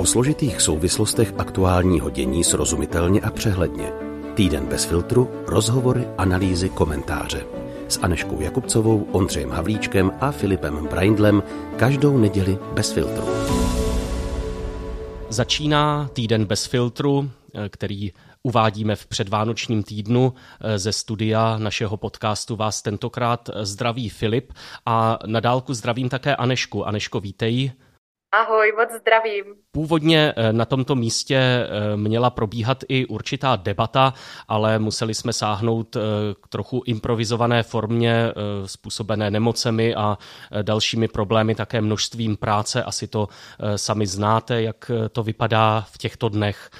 O složitých souvislostech aktuálního dění srozumitelně a přehledně. Týden bez filtru, rozhovory, analýzy, komentáře. S Aneškou Jakubcovou, Ondřejem Havlíčkem a Filipem Braindlem každou neděli bez filtru. Začíná týden bez filtru, který uvádíme v předvánočním týdnu ze studia našeho podcastu. Vás tentokrát zdraví Filip a na dálku zdravím také Anešku. Aneško, vítej. Ahoj, moc zdravím. Původně eh, na tomto místě eh, měla probíhat i určitá debata, ale museli jsme sáhnout eh, k trochu improvizované formě způsobené nemocemi a dalšími problémy, také množstvím práce. Asi to sami znáte, jak to vypadá v těchto dnech.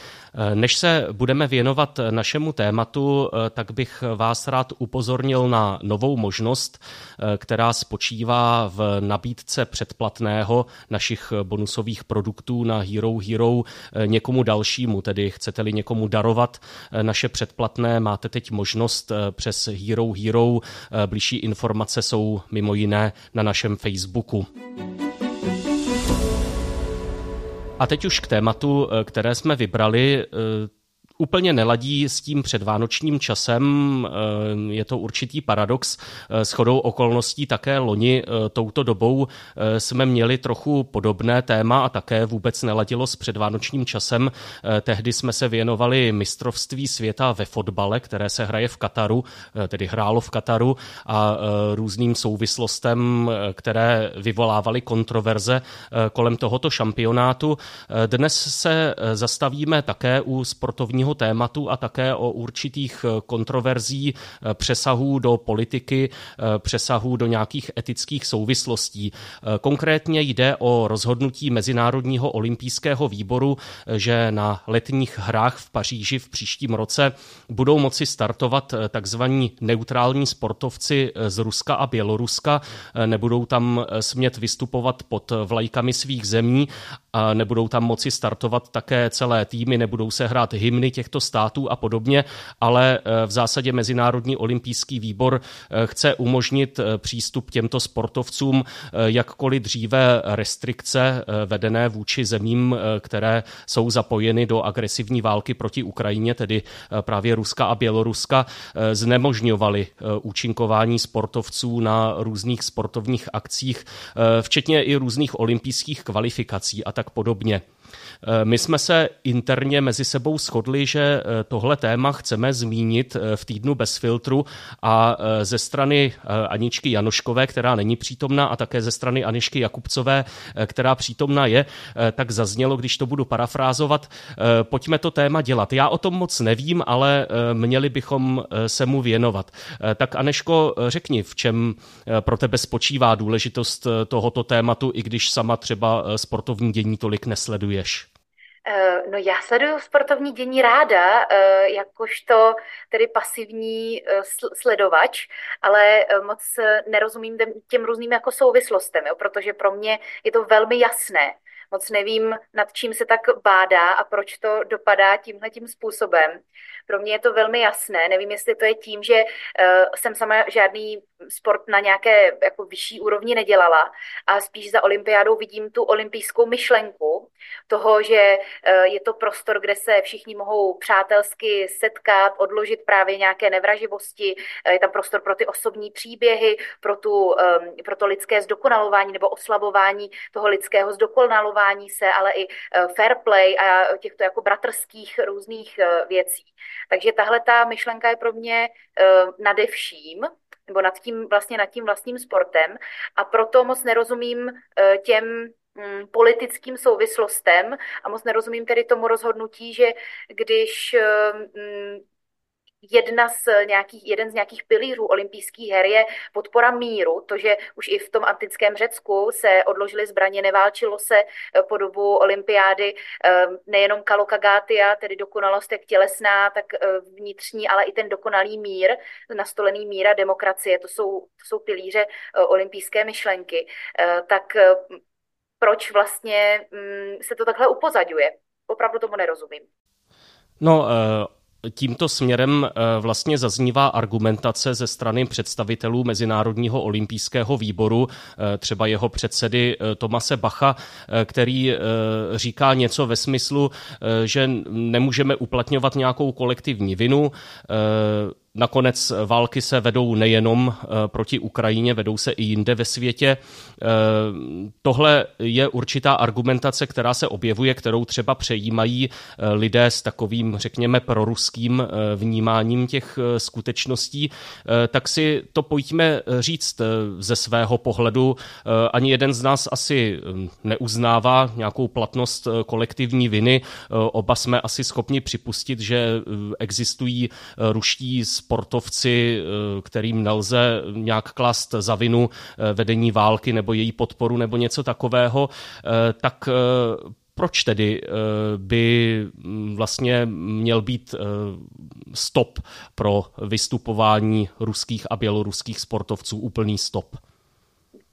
Než se budeme věnovat našemu tématu, tak bych vás rád upozornil na novou možnost, která spočívá v nabídce předplatného našich bonusových produktů na Hero Hero někomu dalšímu, tedy chcete-li někomu darovat naše předplatné, máte teď možnost přes Hero Hero. Bližší informace jsou mimo jiné na našem Facebooku. A teď už k tématu, eh, které jsme vybrali. Úplně neladí s tím předvánočním časem. Eh, je to určitý paradox. Eh, s chodou okolností také loni eh, touto dobou jsme měli trochu podobné téma a také vůbec neladilo s předvánočním časem. Tehdy jsme se věnovali mistrovství světa ve fotbale, které se hraje v Kataru, tedy hrálo v Kataru a různým souvislostem, které vyvolávaly kontroverze kolem tohoto šampionátu. Dnes se zastavíme také u sportovního dnešního tématu a také o určitých eh, kontroverzí eh, přesahů do politiky, eh, přesahů do nějakých etických souvislostí. Konkrétně jde o rozhodnutí Mezinárodního olympijského výboru, že na letních hrách v Paříži v příštím roce budou moci startovat takzvaní neutrální sportovci z Ruska a Běloruska. Nebudou tam smět vystupovat pod vlajkami svých zemí, a nebudou tam moci startovat také celé týmy, nebudou se hrát hymny těchto států a podobně, ale eh, v zásadě Mezinárodní olympijský výbor eh, chce umožnit eh, přístup těmto sportovcům jakkoliv dříve restrikce vedené vůči zemím, které jsou zapojeny do agresivní války proti Ukrajině, tedy právě Ruska a Běloruska, znemožňovaly účinkování sportovců na různých sportovních akcích, včetně i různých olympijských kvalifikací. A tak podobně. Eh, my jsme se interně mezi sebou shodli, že eh, tohle téma chceme zmínit eh, v týdnu bez filtru a ze strany Aničky Janoškové, která není přítomná, a také ze strany Anišky Jakubcové, která přítomná je, tak zaznělo, když to budu parafrázovat, pojďme to téma dělat. Já o tom moc nevím, ale měli bychom se mu věnovat. Tak Aneško, řekni, v čem pro tebe spočívá důležitost tohoto tématu, i když sama třeba sportovní dění tolik nesleduješ? Eh, no já sleduju sportovní dění ráda, eh, jakožto tedy pasivní eh, sledovač, ale moc nerozumím těm různým jako souvislostem, jo, protože pro mě je to velmi jasné. Moc nevím, nad čím se tak bádá a proč to dopadá tímhle tím způsobem. Pro mě je to velmi jasné. Nevím, jestli to je tím, že uh, jsem sama žádný sport na nějaké jako vyšší úrovni nedělala a spíš za olympiádou vidím tu olympijskou myšlenku toho, že uh, je to prostor, kde se všichni mohou přátelsky setkat, odložit právě nějaké nevraživosti, uh, je tam prostor pro ty osobní příběhy, pro, tu, um, pro to lidské zdokonalování nebo oslabování toho lidského zdokonalování se, ale i fair play a těchto jako bratrských různých věcí. Takže tahle ta myšlenka je pro mě uh, nade vším, nebo nad tím, vlastně nad tím vlastním sportem. A proto moc nerozumím uh, těm mm, politickým souvislostem a moc nerozumím tedy tomu rozhodnutí, že když uh, jedna z nějakých, jeden z nějakých pilířů olympijských her je podpora míru, to, že už i v tom antickém Řecku se odložily zbraně, neválčilo se eh, po dobu olympiády eh, nejenom kalokagatia, tedy dokonalost jak tělesná, tak eh, vnitřní, ale i ten dokonalý mír, nastolený mír a demokracie, to jsou, to jsou pilíře olympijské myšlenky. Tak proč vlastně mm, se to takhle upozaduje? Opravdu tomu nerozumím. No, tímto směrem eh, vlastně zaznívá argumentace ze strany představitelů Mezinárodního olympijského výboru, eh, třeba jeho předsedy eh, Tomase Bacha, který říká něco ve smyslu, že nemůžeme uplatňovat nějakou kolektivní vinu, Nakonec války se vedou nejenom eh, proti Ukrajině, vedou se i jinde ve světě. Eh, tohle je určitá argumentace, která se objevuje, kterou třeba přejímají eh, lidé s takovým, řekněme, proruským vnímáním těch skutečností. Tak si to pojďme říct ze svého pohledu. Ani jeden z nás asi neuznává nějakou platnost kolektivní viny. Oba jsme asi schopni připustit, že existují ruští sportovci, eh, kterým nelze nějak klást za vinu eh, vedení války nebo její podporu nebo něco takového, eh, tak proč tedy by mm, vlastně měl být stop pro vystupování ruských a běloruských sportovců, úplný stop?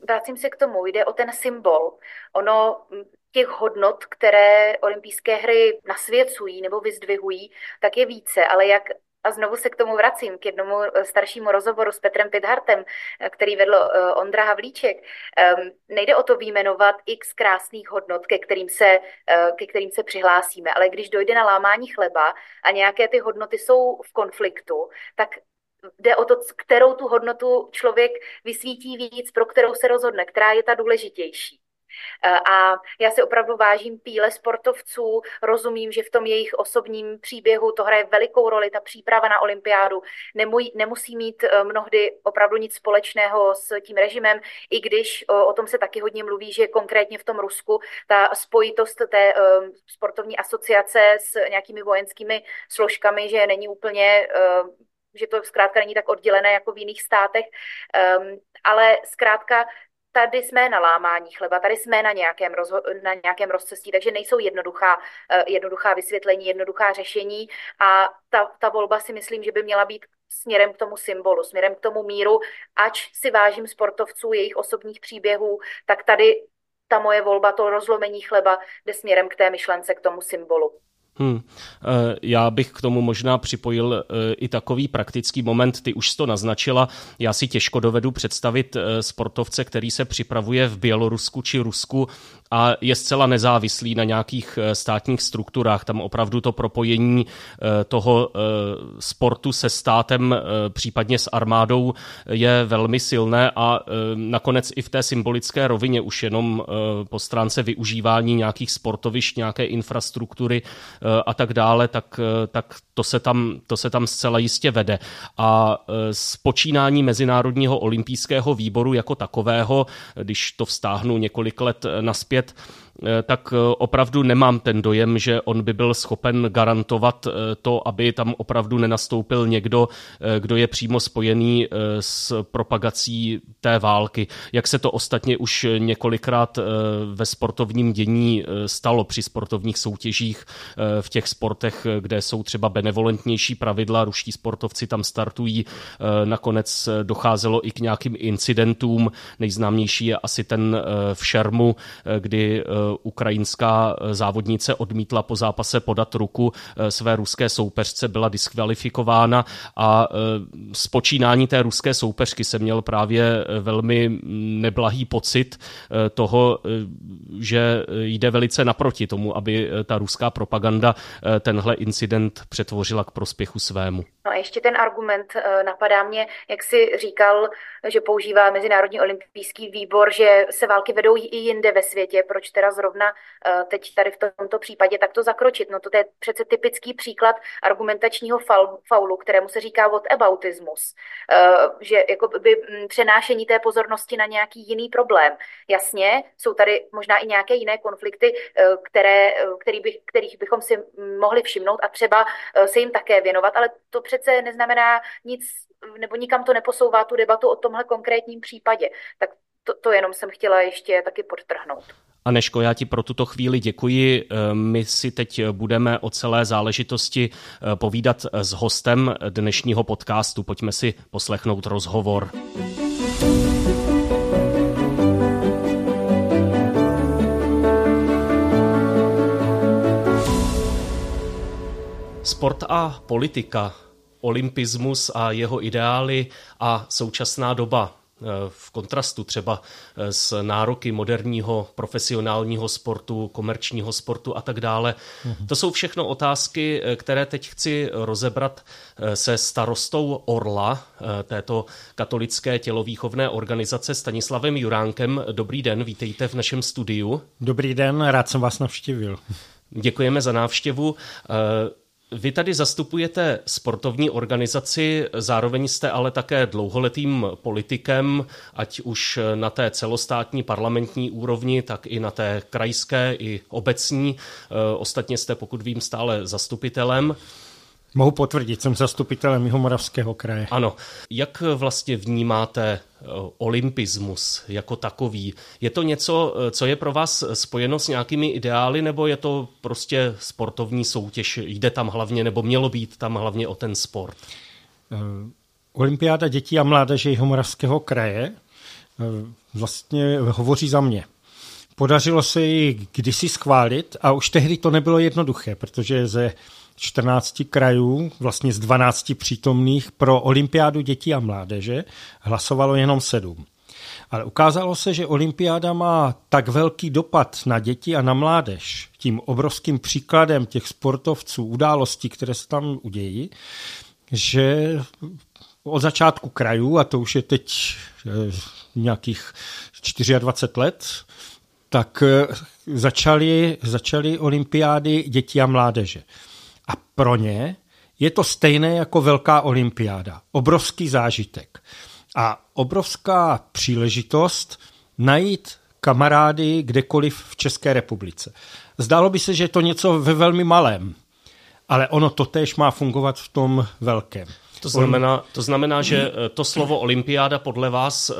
Vracím se k tomu, jde o ten symbol. Ono mm, těch hodnot, které olympijské hry nasvěcují nebo vyzdvihují, tak je více, ale jak a znovu se k tomu vracím, k jednomu eh, staršímu rozhovoru s Petrem Pidhartem, eh, který vedl eh, Ondra Havlíček. Ehm, nejde o to výjmenovat x krásných hodnot, ke kterým, se, ke kterým se přihlásíme, ale když dojde na lámání chleba a nějaké ty hodnoty jsou v konfliktu, tak jde o to, kterou tu hodnotu člověk vysvítí víc, pro kterou se rozhodne, která je ta důležitější. Eh, a já si opravdu vážím píle sportovců, rozumím, že v tom jejich osobním příběhu to hraje velikou roli, ta příprava na olympiádu nemusí mít eh, mnohdy opravdu nic společného s tím režimem, i když o, o tom se taky hodně mluví, že konkrétně v tom Rusku ta spojitost té sportovní asociace s nějakými vojenskými složkami, že není úplně že to zkrátka není tak oddělené jako v jiných státech, um, ale zkrátka tady jsme na lámání chleba, tady jsme na nějakém, rozho- na nějakém rozcestí, takže nejsou jednoduchá, uh, jednoduchá vysvětlení, jednoduchá řešení a ta, ta volba si myslím, že by měla být směrem k tomu symbolu, směrem k tomu míru, ač si vážím sportovců, jejich osobních příběhů, tak tady ta moje volba, to rozlomení chleba jde směrem k té myšlence, k tomu symbolu. Hmm. Já bych k tomu možná připojil eh, i takový praktický moment, ty už to naznačila. Já si těžko dovedu představit eh, sportovce, který se připravuje v Bělorusku či Rusku a je zcela nezávislý na nějakých státních strukturách. Tam opravdu to propojení toho sportu se státem, případně s armádou, je velmi silné a nakonec i v té symbolické rovině už jenom po stránce využívání nějakých sportovišť, nějaké infrastruktury a tak dále, tak, tak to, se tam, to se tam zcela jistě vede. A z e, počínání Mezinárodního olympijského výboru jako takového, když to vztáhnu několik let naspět, wird tak eh, opravdu nemám ten dojem, že on by byl schopen garantovat eh, to, aby tam opravdu nenastoupil někdo, kdo je přímo spojený s propagací té války. Jak se to ostatně už několikrát ve sportovním dění stalo při sportovních soutěžích v těch sportech, kde jsou třeba benevolentnější pravidla, ruští sportovci tam startují. Nakonec docházelo i k nějakým incidentům. Nejznámější je asi ten v Šermu, kdy ukrajinská eh, závodnice odmítla po zápase podat ruku eh, své ruské soupeřce, byla diskvalifikována a z eh, počínání té ruské soupeřky se měl právě velmi mm, neblahý pocit toho, že jde velice naproti tomu, aby ta ruská propaganda tenhle incident přetvořila k prospěchu svému. No a ještě ten argument napadá mě, jak si říkal, že používá Mezinárodní olympijský výbor, že se války vedou i jinde ve světě, proč teda zrovna eh, teď tady v tomto případě takto zakročit. No to je přece typický příklad argumentačního faulu, kterému se říká whataboutismus, eh, že jako by mm, přenášení té pozornosti na nějaký jiný problém. Jasně, jsou tady možná i nějaké jiné konflikty, eh, které, který by, kterých bychom si mohli všimnout a třeba se jim také věnovat, ale to přece neznamená nic nebo nikam to neposouvá tu debatu o tomhle konkrétním případě. Tak to, to jenom jsem chtěla ještě taky podtrhnout. Aneško, já ti pro tuto chvíli děkuji. Eh, my si teď budeme o celé záležitosti eh, povídat s hostem dnešního podcastu. Pojďme si poslechnout rozhovor. Sport a politika, olympismus a jeho ideály a současná doba eh, v kontrastu třeba eh, s nároky moderního profesionálního sportu, komerčního sportu a tak dále. To jsou všechno otázky, eh, které teď chci rozebrat se starostou Orla, této katolické tělovýchovné organizace Stanislavem Juránkem. Dobrý den, vítejte v našem studiu. Dobrý den, rád jsem vás navštívil. Děkujeme za návštěvu. Vy tady zastupujete sportovní organizaci, zároveň jste ale také dlouholetým politikem, ať už na té celostátní parlamentní úrovni, tak i na té krajské i obecní. Ostatně jste, pokud vím, stále zastupitelem. Mohu potvrdit, jsem zastupitelem Jihomoravského kraje. Ano. Jak vlastně vnímáte eh, olympismus jako takový? Je to něco, eh, co je pro vás spojeno s nějakými ideály, nebo je to prostě sportovní soutěž? Jde tam hlavně, nebo mělo být tam hlavně o ten sport? Eh, olympiáda dětí a mládeže Jihomoravského kraje vlastně hovoří za mě. Podařilo se ji kdysi schválit a už tehdy to nebylo jednoduché, protože ze 14 krajů, vlastně z 12 přítomných pro olympiádu dětí a mládeže hlasovalo jenom sedm. Ale ukázalo se, že olympiáda má tak velký dopad na děti a na mládež, tím obrovským příkladem těch sportovců, událostí, které se tam udějí, že od začátku krajů, a to už je teď eh, nějakých 24 let, tak eh, začaly, začaly olympiády dětí a mládeže. A pro ně je to stejné jako velká olympiáda. Obrovský zážitek. A obrovská příležitost najít kamarády kdekoliv v České republice. Zdálo by se, že je to něco ve velmi malém, ale ono totéž má fungovat v tom velkém. To znamená, to znamená že eh, to slovo olympiáda podle vás eh,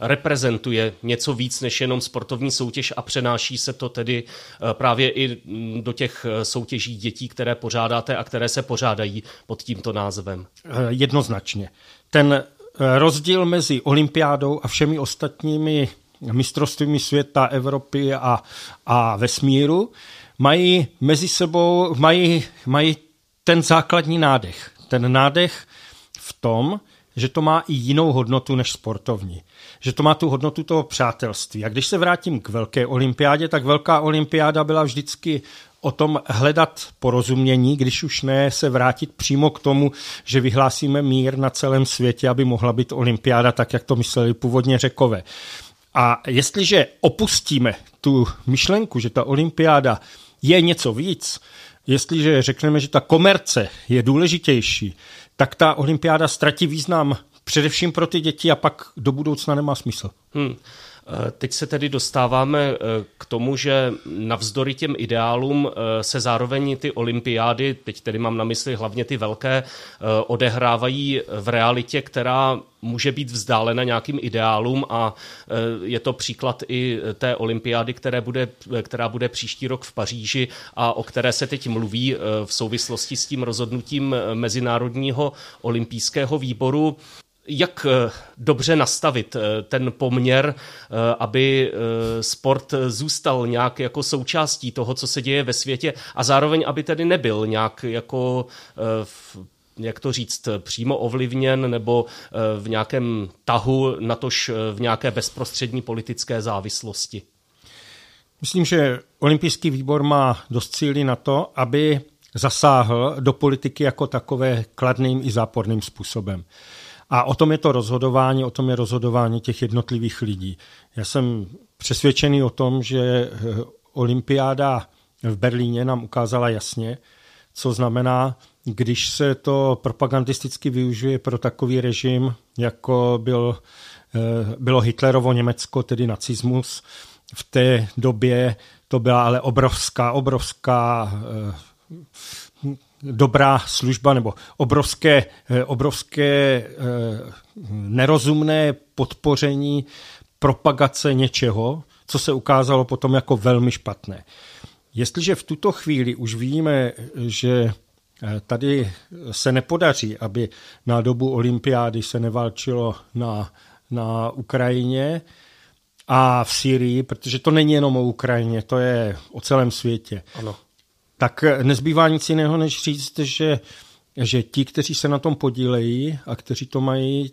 reprezentuje něco víc než jenom sportovní soutěž a přenáší se to tedy eh, právě i mm, do těch eh, soutěží dětí, které pořádáte a které se pořádají pod tímto názvem. Eh, jednoznačně. Ten rozdíl mezi olympiádou a všemi ostatními mistrovstvími světa, Evropy a, a vesmíru mají mezi sebou, mají, mají ten základní nádech. Ten nádech v tom, že to má i jinou hodnotu než sportovní. Že to má tu hodnotu toho přátelství. A když se vrátím k velké olympiádě, tak velká olympiáda byla vždycky o tom hledat porozumění, když už ne se vrátit přímo k tomu, že vyhlásíme mír na celém světě, aby mohla být olympiáda tak, jak to mysleli původně řekové. A jestliže opustíme tu myšlenku, že ta olympiáda je něco víc, jestliže řekneme, že ta komerce je důležitější, tak ta olympiáda ztratí význam především pro ty děti a pak do budoucna nemá smysl. Hmm. Teď se tedy dostáváme eh, k tomu, že navzdory těm ideálům eh, se zároveň ty olympiády, teď tedy mám na mysli hlavně ty velké, eh, odehrávají v realitě, která může být vzdálena nějakým ideálům a je to příklad i té olympiády, které bude, která bude příští rok v Paříži a o které se teď mluví v souvislosti s tím rozhodnutím Mezinárodního olympijského výboru jak eh, dobře nastavit eh, ten poměr, eh, aby sport zůstal nějak jako součástí toho, co se děje ve světě a zároveň, aby tedy nebyl nějak jako jak to říct, přímo ovlivněn nebo v nějakém tahu, natož v nějaké bezprostřední politické závislosti? Myslím, že olympijský výbor má dost cíly na to, aby zasáhl do politiky jako takové kladným i záporným způsobem. A o tom je to rozhodování, o tom je rozhodování těch jednotlivých lidí. Já jsem přesvědčený o tom, že eh, olympiáda v Berlíně nám ukázala jasně, co znamená, když se to propagandisticky využije pro takový režim, jako byl, eh, bylo Hitlerovo Německo, tedy nacismus. V té době to byla ale obrovská, obrovská eh, dobrá služba nebo obrovské, eh, obrovské eh, nerozumné podpoření propagace něčeho, co se ukázalo potom jako velmi špatné. Jestliže v tuto chvíli už víme, že eh, tady se nepodaří, aby na dobu olympiády se neválčilo na, na Ukrajině a v Syrii, protože to není jenom o Ukrajině, to je o celém světě. Ano tak nezbývá nic jiného, než říct, že, že ti, kteří se na tom podílejí a kteří to mají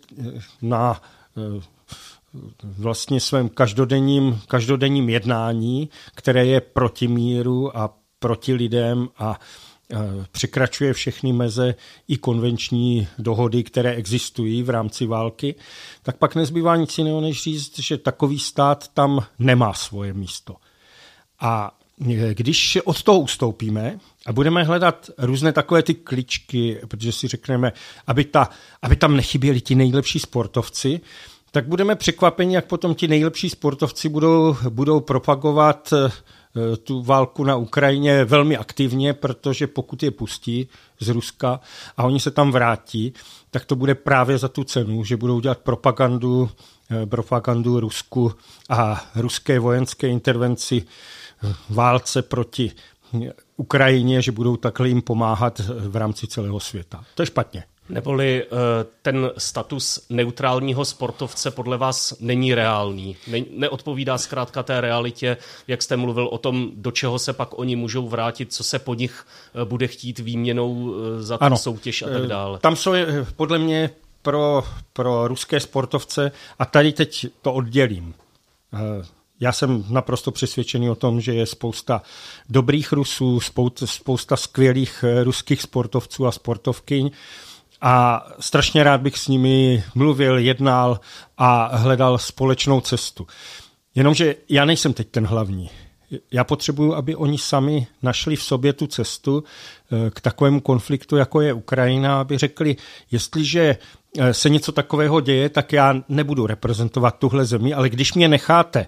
na vlastně svém každodenním, každodenním jednání, které je proti míru a proti lidem a překračuje všechny meze i konvenční dohody, které existují v rámci války, tak pak nezbývá nic jiného, než říct, že takový stát tam nemá svoje místo. A když od toho ustoupíme a budeme hledat různé takové ty kličky, protože si řekneme, aby, ta, aby tam nechyběli ti nejlepší sportovci, tak budeme překvapeni, jak potom ti nejlepší sportovci budou, budou propagovat eh, tu válku na Ukrajině velmi aktivně, protože pokud je pustí z Ruska a oni se tam vrátí, tak to bude právě za tu cenu, že budou dělat propagandu, eh, propagandu Rusku a ruské vojenské intervenci eh, válce proti Ukrajině, že budou takhle jim pomáhat v rámci celého světa. To je špatně. Neboli eh, ten status neutrálního sportovce podle vás není reálný. Ne, neodpovídá zkrátka té realitě, jak jste mluvil o tom, do čeho se pak oni můžou vrátit, co se po nich eh, bude chtít výměnou eh, za tu soutěž a tak dále. Tam jsou podle mě pro, pro ruské sportovce, a tady teď to oddělím. Já jsem naprosto přesvědčený o tom, že je spousta dobrých Rusů, spousta, skvělých ruských sportovců a sportovkyň, a strašně rád bych s nimi mluvil, jednal a hledal společnou cestu. Jenomže já nejsem teď ten hlavní. Já potřebuju, aby oni sami našli v sobě tu cestu eh, k takovému konfliktu, jako je Ukrajina, aby řekli, jestliže eh, se něco takového děje, tak já nebudu reprezentovat tuhle zemi, ale když mě necháte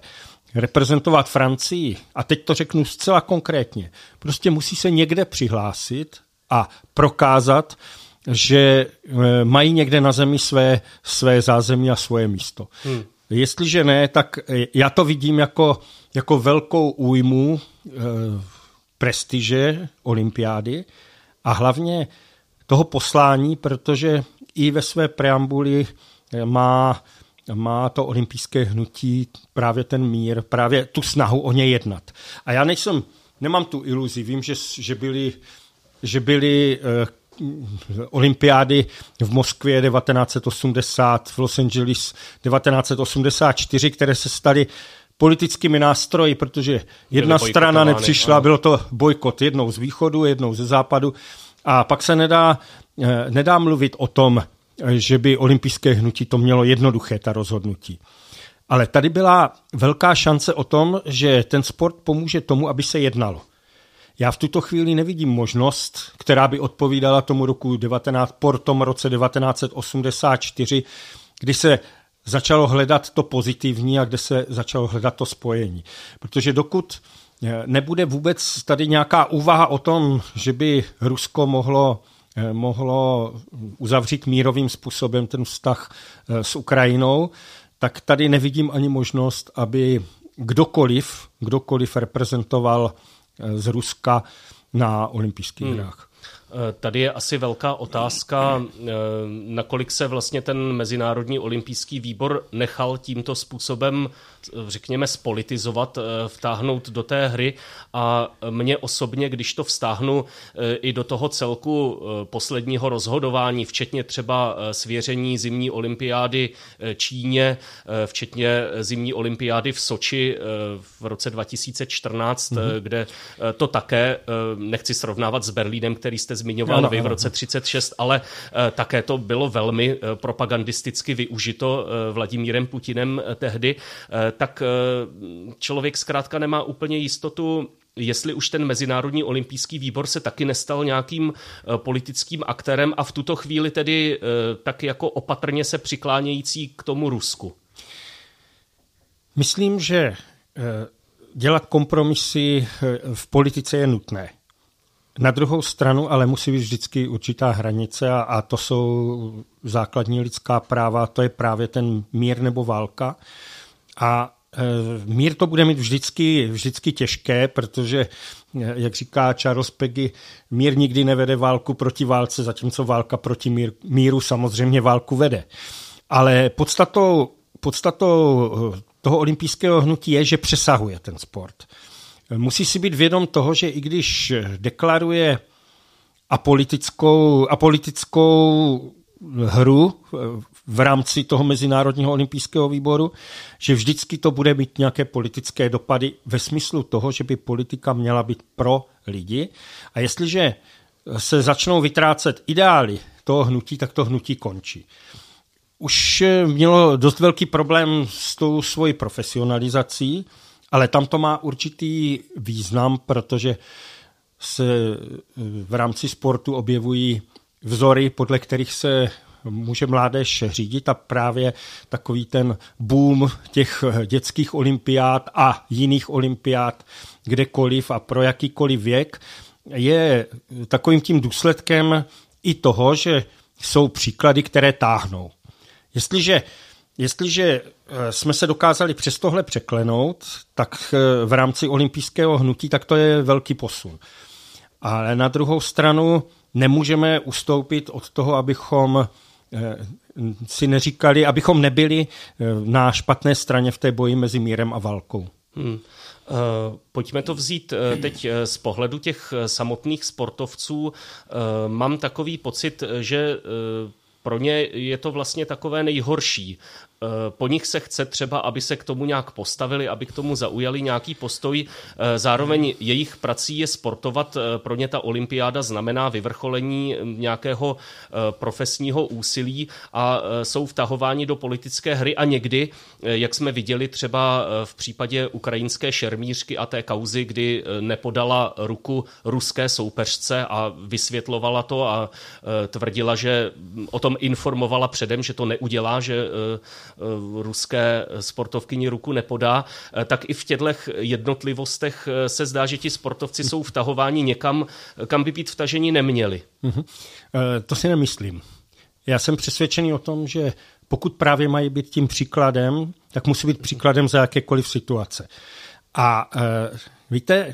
reprezentovat Francii, a teď to řeknu zcela konkrétně, prostě musí se někde přihlásit a prokázat, že eh, mají někde na zemi své, své zázemí a svoje místo. Hmm. Jestliže ne, tak eh, já to vidím jako, jako velkou újmu e, prestiže olympiády a hlavně toho poslání, protože i ve své preambuli má, má to olympijské hnutí právě ten mír, právě tu snahu o ně jednat. A já nejsem, nemám tu iluzi, vím, že, že byly že byly olympiády v Moskvě 1980, v Los Angeles 1984, které se staly politickými nástroji, protože jedna strana nepřišla, ano. bylo to bojkot jednou z východu, jednou ze západu a pak se nedá, eh, nedá mluvit o tom, že by olympijské hnutí to mělo jednoduché, ta rozhodnutí. Ale tady byla velká šance o tom, že ten sport pomůže tomu, aby se jednalo. Já v tuto chvíli nevidím možnost, která by odpovídala tomu roku 19, po tom roce 1984, kdy se začalo hledat to pozitivní a kde se začalo hledat to spojení. Protože dokud eh, nebude vůbec tady nějaká úvaha o tom, že by Rusko mohlo mohlo uzavřít mírovým způsobem ten vztah eh, s Ukrajinou, tak tady nevidím ani možnost, aby kdokoliv, kdokoliv reprezentoval z Ruska na olympijských hmm. hrách. Eh, tady je asi velká otázka, eh, nakolik se vlastně ten Mezinárodní olympijský výbor nechal tímto způsobem, eh, řekněme, spolitizovat, vtáhnout do té hry a mě osobně, když to vztáhnu i do toho celku posledního rozhodování, včetně třeba svěření zimní olympiády Číně, včetně zimní olympiády v Soči v roce 2014, mm-hmm. kde to také, nechci srovnávat s Berlínem, který jste zmiňoval ano, vy v roce 36, ale eh, také to bylo velmi eh, propagandisticky využito eh, Vladimírem Putinem tehdy, tak člověk zkrátka nemá úplně jistotu, jestli už ten Mezinárodní olympijský výbor se taky nestal nějakým politickým aktérem a v tuto chvíli tedy tak jako opatrně se přiklánějící k tomu Rusku. Myslím, že dělat kompromisy v politice je nutné. Na druhou stranu ale musí být vždycky určitá hranice a, a to jsou základní lidská práva, to je právě ten mír nebo válka. A e, mír to bude mít vždycky, vždycky těžké, protože, e, jak říká Charles Peggy, mír nikdy nevede válku proti válce, zatímco válka proti mír, míru samozřejmě válku vede. Ale podstatou, podstatou toho olympijského hnutí je, že přesahuje ten sport musí si být vědom toho, že i když deklaruje apolitickou, apolitickou hru v rámci toho Mezinárodního olympijského výboru, že vždycky to bude mít nějaké politické dopady ve smyslu toho, že by politika měla být pro lidi. A jestliže se začnou vytrácet ideály toho hnutí, tak to hnutí končí. Už mělo dost velký problém s tou svojí profesionalizací, ale tam to má určitý význam, protože se v rámci sportu objevují vzory, podle kterých se může mládež řídit a právě takový ten boom těch dětských olympiád a jiných olympiád kdekoliv a pro jakýkoliv věk je takovým tím důsledkem i toho, že jsou příklady, které táhnou. Jestliže, jestliže eh, jsme se dokázali přes tohle překlenout, tak eh, v rámci olympijského hnutí, tak to je velký posun. Ale na druhou stranu nemůžeme ustoupit od toho, abychom eh, si neříkali, abychom nebyli na špatné straně v té boji mezi mírem a válkou. Hmm. Pojďme to vzít teď z pohledu těch samotných sportovců. Mám takový pocit, že pro ně je to vlastně takové nejhorší. Eh, po nich se chce třeba, aby se k tomu nějak postavili, aby k tomu zaujali nějaký postoj. Eh, zároveň jejich prací je sportovat. Eh, pro ně ta olympiáda znamená vyvrcholení nějakého profesního úsilí a jsou vtahováni do politické hry a někdy, jak jsme viděli třeba v případě ukrajinské šermířky a té kauzy, kdy nepodala ruku ruské soupeřce a vysvětlovala to a tvrdila, že o tom informovala předem, že to neudělá, že ruské sportovkyni ruku nepodá, eh, tak i v těchto jednotlivostech eh, se zdá, že ti sportovci jsou vtahováni někam, kam by být vtaženi neměli. Mm-hmm. To si nemyslím. Já jsem přesvědčený o tom, že pokud právě mají být tím příkladem, tak musí být příkladem za jakékoliv situace. A víte,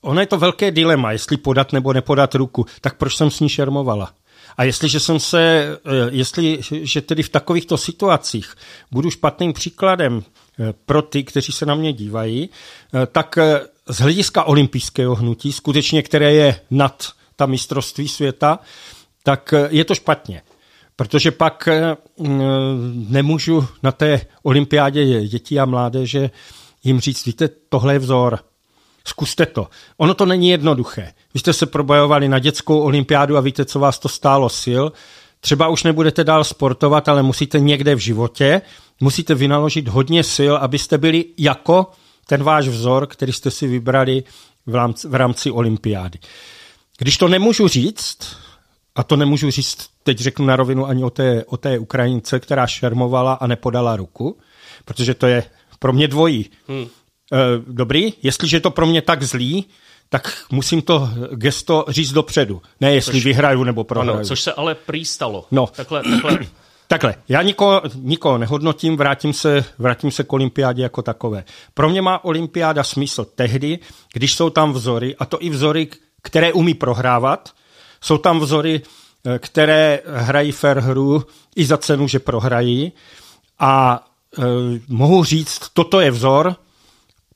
ono je to velké dilema, jestli podat nebo nepodat ruku. Tak proč jsem s ní šermovala? A jestliže jsem se, eh, jestli, že tedy v takovýchto situacích budu špatným příkladem eh, pro ty, kteří se na mě dívají, eh, tak z hlediska olympijského hnutí, skutečně které je nad ta mistrovství světa, tak je to špatně. Protože pak nemůžu na té olympiádě dětí a mládeže jim říct, víte, tohle je vzor, Zkuste to. Ono to není jednoduché. Vy jste se probojovali na dětskou olympiádu a víte, co vás to stálo sil. Třeba už nebudete dál sportovat, ale musíte někde v životě, musíte vynaložit hodně sil, abyste byli jako ten váš vzor, který jste si vybrali v rámci, v rámci olympiády. Když to nemůžu říct, a to nemůžu říct, teď řeknu na rovinu ani o té, o té Ukrajince, která šermovala a nepodala ruku, protože to je pro mě dvojí. Hmm. Eh, dobrý, jestliže je to pro mě tak zlý, tak musím to gesto říct dopředu. Ne, jestli což, vyhraju nebo prohraju. Ano, což se ale prý stalo. No. Takhle, takhle. Takhle, já nikoho, nikoho nehodnotím, vrátím se, vrátím se k olympiádě jako takové. Pro mě má olympiáda smysl tehdy, když jsou tam vzory, a to i vzory, které umí prohrávat, jsou tam vzory, eh, které hrají fair hru i za cenu, že prohrají a e, mohu říct, toto je vzor,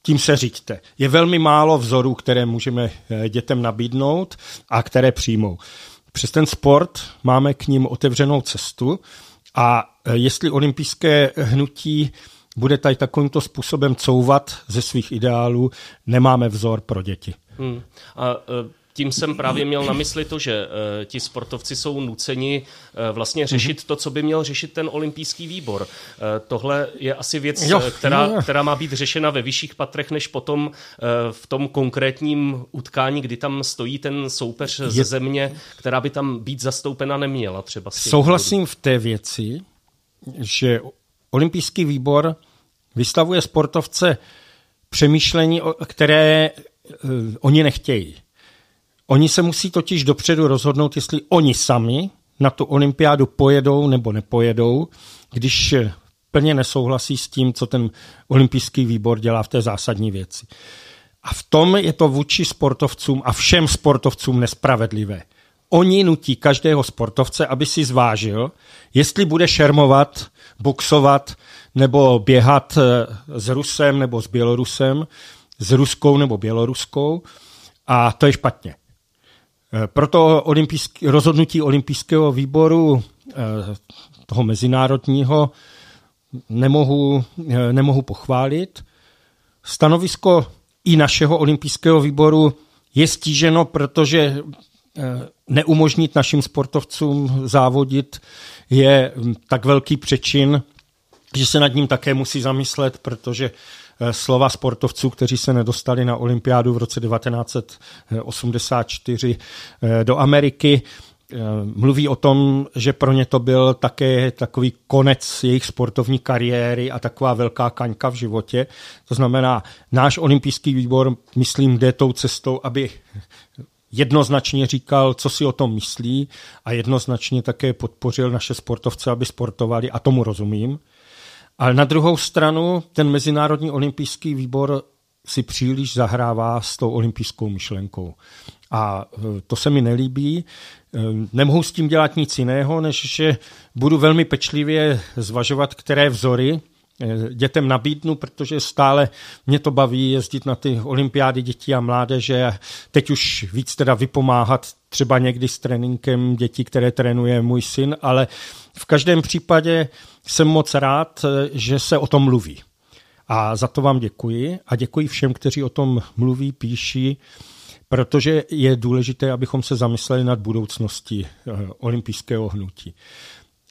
tím se říďte. Je velmi málo vzorů, které můžeme eh, dětem nabídnout a které přijmou. Přes ten sport máme k ním otevřenou cestu a eh, jestli olympijské hnutí bude tady takovýmto způsobem couvat ze svých ideálů, nemáme vzor pro děti. Hmm. A eh, tím jsem právě měl na mysli to, že uh, ti sportovci jsou nuceni uh, vlastně řešit mm-hmm. to, co by měl řešit ten olympijský výbor. Uh, tohle je asi věc, jo, která, jo. která má být řešena ve vyšších patrech, než potom v tom konkrétním utkání, kdy tam stojí ten soupeř je... ze země, která by tam být zastoupena neměla třeba. Souhlasím v té věci, že olympijský výbor vystavuje sportovce přemýšlení, které oni nechtějí. Oni se musí totiž dopředu rozhodnout, jestli oni sami na tu olympiádu pojedou nebo nepojedou, když plně nesouhlasí s tím, co ten olympijský výbor dělá v té zásadní věci. A v tom je to vůči sportovcům a všem sportovcům nespravedlivé. Oni nutí každého sportovce, aby si zvážil, jestli bude šermovat, boxovat nebo běhat s Rusem nebo s Bělorusem, s ruskou nebo běloruskou a to je špatně. Proto olympijský, rozhodnutí olympijského výboru toho mezinárodního nemohu, nemohu pochválit. Stanovisko i našeho olympijského výboru je stíženo, protože neumožnit našim sportovcům závodit je tak velký přečin, že se nad ním také musí zamyslet, protože eh, slova sportovců, kteří se nedostali na olympiádu v roce 1984 eh, do Ameriky, eh, mluví o tom, že pro ně to byl také takový konec jejich sportovní kariéry a taková velká kaňka v životě. To znamená, náš olympijský výbor, myslím, jde tou cestou, aby jednoznačně říkal, co si o tom myslí a jednoznačně také podpořil naše sportovce, aby sportovali a tomu rozumím. Ale na druhou stranu ten Mezinárodní olympijský výbor si příliš zahrává s tou olympijskou myšlenkou. A e, to se mi nelíbí. E, nemohu s tím dělat nic jiného, než že budu velmi pečlivě zvažovat, které vzory dětem nabídnu, protože stále mě to baví jezdit na ty olympiády dětí a mládeže. Teď už víc teda vypomáhat třeba někdy s tréninkem dětí, které trénuje můj syn, ale v každém případě jsem moc rád, že se o tom mluví. A za to vám děkuji a děkuji všem, kteří o tom mluví, píší, protože je důležité, abychom se zamysleli nad budoucností eh, olympijského hnutí.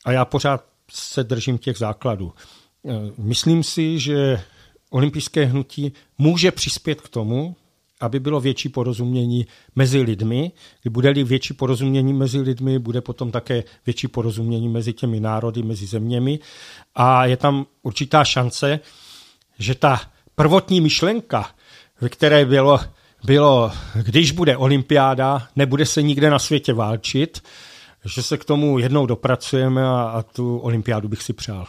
A já pořád se držím těch základů. Eh, myslím si, že olympijské hnutí může přispět k tomu, aby bylo větší porozumění mezi lidmi. Bude-li větší porozumění mezi lidmi, bude potom také větší porozumění mezi těmi národy, mezi zeměmi. A je tam určitá šance, že ta prvotní myšlenka, ve které bylo, bylo, když bude olympiáda, nebude se nikde na světě válčit, že se k tomu jednou dopracujeme a, a tu olympiádu bych si přál.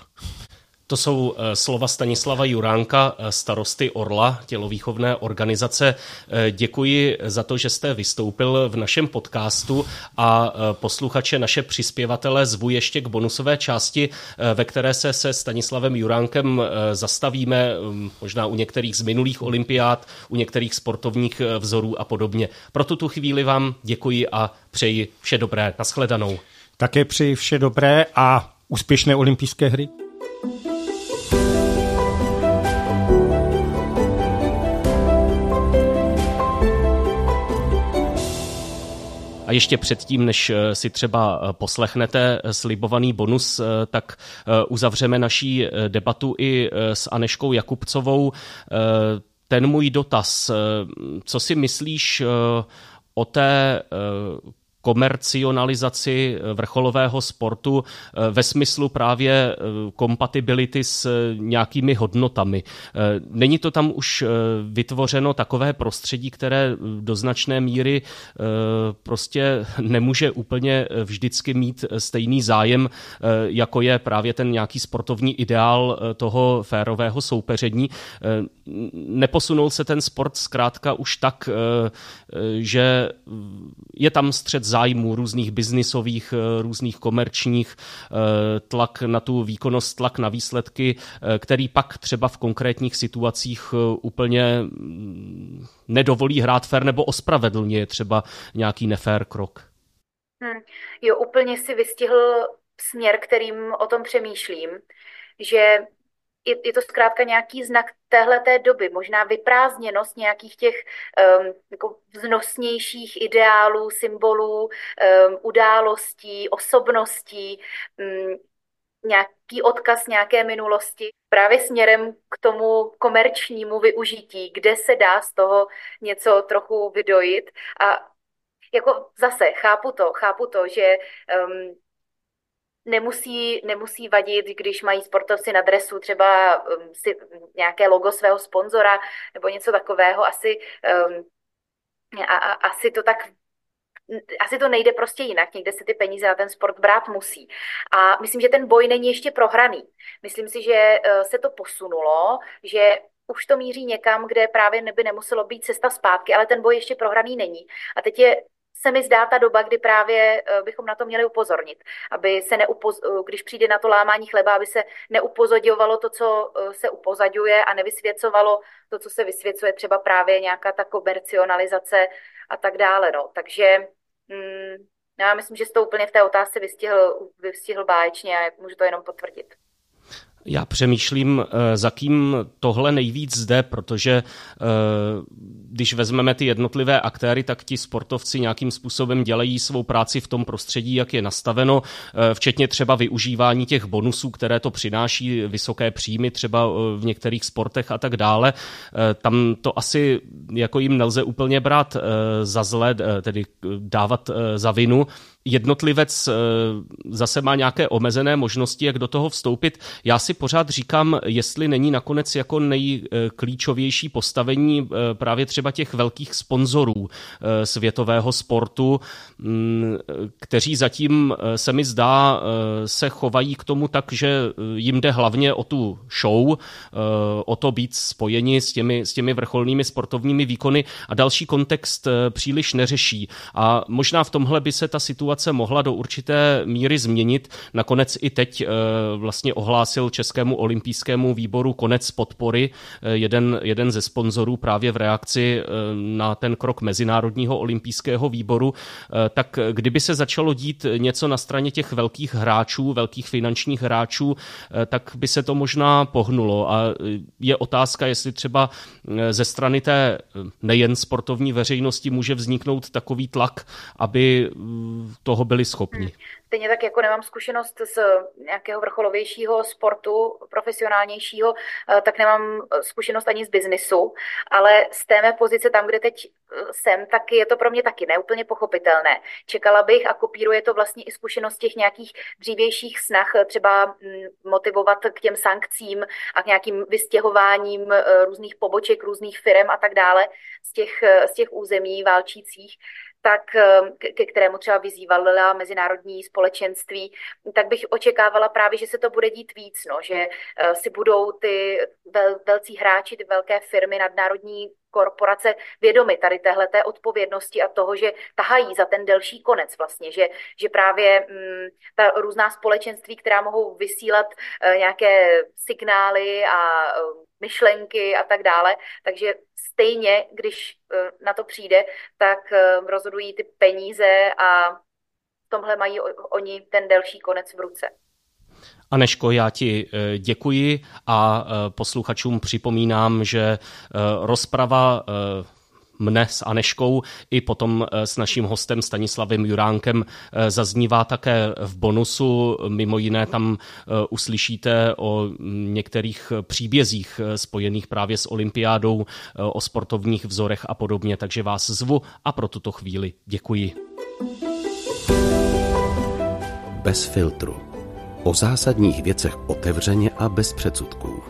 To jsou eh, slova Stanislava Juránka, eh, starosty Orla, tělovýchovné organizace. Eh, děkuji za to, že jste vystoupil v našem podcastu a posluchače, naše přispěvatele zvu ještě k bonusové části, ve které se se Stanislavem Juránkem zastavíme, mm, možná u některých z minulých olympiád, u některých sportovních vzorů a podobně. Pro tuto chvíli vám děkuji a přeji vše dobré. Naschledanou. Také přeji vše dobré a úspěšné olympijské hry. A ještě předtím, než eh, si třeba eh, poslechnete eh, slibovaný bonus, tak uzavřeme naší debatu i s Aneškou Jakubcovou. Ten můj dotaz, co si myslíš o té komercionalizaci eh, vrcholového sportu eh, ve smyslu právě eh, kompatibility s nějakými hodnotami. Není to tam už vytvořeno takové prostředí, které do značné míry prostě nemůže úplně vždycky mít stejný zájem, jako je právě ten nějaký sportovní ideál toho férového soupeření. Neposunul se ten sport zkrátka už tak, že je tam střed zájmů různých biznisových, eh, různých komerčních, eh, tlak na tu výkonnost, tlak na výsledky, eh, který pak třeba v konkrétních situacích úplně mm, nedovolí hrát fér nebo ospravedlně třeba nějaký nefér krok. Hmm. Jo, úplně si vystihl směr, kterým o tom přemýšlím, že je, je to zkrátka nějaký znak téhle té doby, možná vyprázdněnost nějakých těch um, jako vznosnějších ideálů, symbolů, um, událostí, osobností, um, nějaký odkaz nějaké minulosti právě směrem k tomu komerčnímu využití, kde se dá z toho něco trochu vydojit. A jako zase chápu to, chápu to, že um, nemusí, nemusí vadit, když mají sportovci na dresu třeba um, si, nějaké logo svého sponzora nebo něco takového. Asi, um, a, a, asi to tak asi to nejde prostě jinak, někde se ty peníze na ten sport brát musí. A myslím, že ten boj není ještě prohraný. Myslím si, že uh, se to posunulo, že už to míří někam, kde právě neby nemuselo být cesta zpátky, ale ten boj ještě prohraný není. A teď je se mi zdá ta doba, kdy právě bychom na to měli upozornit, aby se neupoz... když přijde na to lámání chleba, aby se neupozadňovalo to, co se upozadňuje a nevysvěcovalo to, co se vysvěcuje, třeba právě nějaká ta komercionalizace a tak dále. No. Takže mm, já myslím, že jsi to úplně v té otázce vystihl, vystihl báječně a můžu to jenom potvrdit. Já přemýšlím, eh, za kým tohle nejvíc zde, protože eh, když vezmeme ty jednotlivé aktéry, tak ti sportovci nějakým způsobem dělají svou práci v tom prostředí, jak je nastaveno, eh, včetně třeba využívání těch bonusů, které to přináší, vysoké příjmy třeba v některých sportech a tak dále. Tam to asi jako jim nelze úplně brát za zlé, tedy dávat za vinu jednotlivec eh, zase má nějaké omezené možnosti, jak do toho vstoupit. Já si pořád říkám, jestli není nakonec jako nejklíčovější postavení eh, právě třeba těch velkých sponzorů eh, světového sportu, mm, kteří zatím se mi zdá se chovají k tomu tak, že jim jde hlavně o tu show, o to být spojeni s těmi, s těmi vrcholnými sportovními výkony a další kontext příliš neřeší. A možná v tomhle by se ta situace situace mohla do určité míry změnit. Nakonec i teď eh, vlastně ohlásil Českému olympijskému výboru konec podpory. Eh, jeden, jeden ze sponzorů právě v reakci eh, na ten krok Mezinárodního olympijského výboru. Tak kdyby se začalo dít něco na straně těch velkých hráčů, velkých finančních hráčů, tak by se to možná pohnulo. A je otázka, jestli třeba ze strany té nejen sportovní veřejnosti může vzniknout takový tlak, aby toho byli schopni. Hmm. Stejně tak jako nemám zkušenost z nějakého vrcholovějšího sportu, profesionálnějšího, eh, tak nemám eh, zkušenost ani z biznisu, ale z té mé pozice tam, kde teď eh, jsem, tak je to pro mě taky neúplně pochopitelné. Čekala bych a kopíruje to vlastně i zkušenost těch nějakých dřívějších snah třeba mm, motivovat k těm sankcím a k nějakým vystěhováním různých poboček, různých firm a tak dále z těch, z těch území válčících tak eh, ke kterému třeba vyzývala mezinárodní společenství, tak bych očekávala právě, že se to bude dít víc, no, že eh, si budou ty vel, velcí hráči, ty velké firmy, nadnárodní korporace vědomy tady téhleté odpovědnosti a toho, že tahají za ten delší konec vlastně, že, že právě mm, ta různá společenství, která mohou vysílat uh, nějaké signály a uh, myšlenky a tak dále, takže stejně, když uh, na to přijde, tak uh, rozhodují ty peníze a v tomhle mají oni ten delší konec v ruce. Aneško, já ti eh, děkuji a eh, posluchačům připomínám, že eh, rozprava mne s Aneškou i potom s naším hostem Stanislavem Juránkem zaznívá také v bonusu. Mimo jiné tam uslyšíte o některých příbězích spojených právě s olympiádou, o sportovních vzorech a podobně, takže vás zvu a pro tuto chvíli děkuji. Bez filtru O zásadních věcech otevřeně a bez předsudků.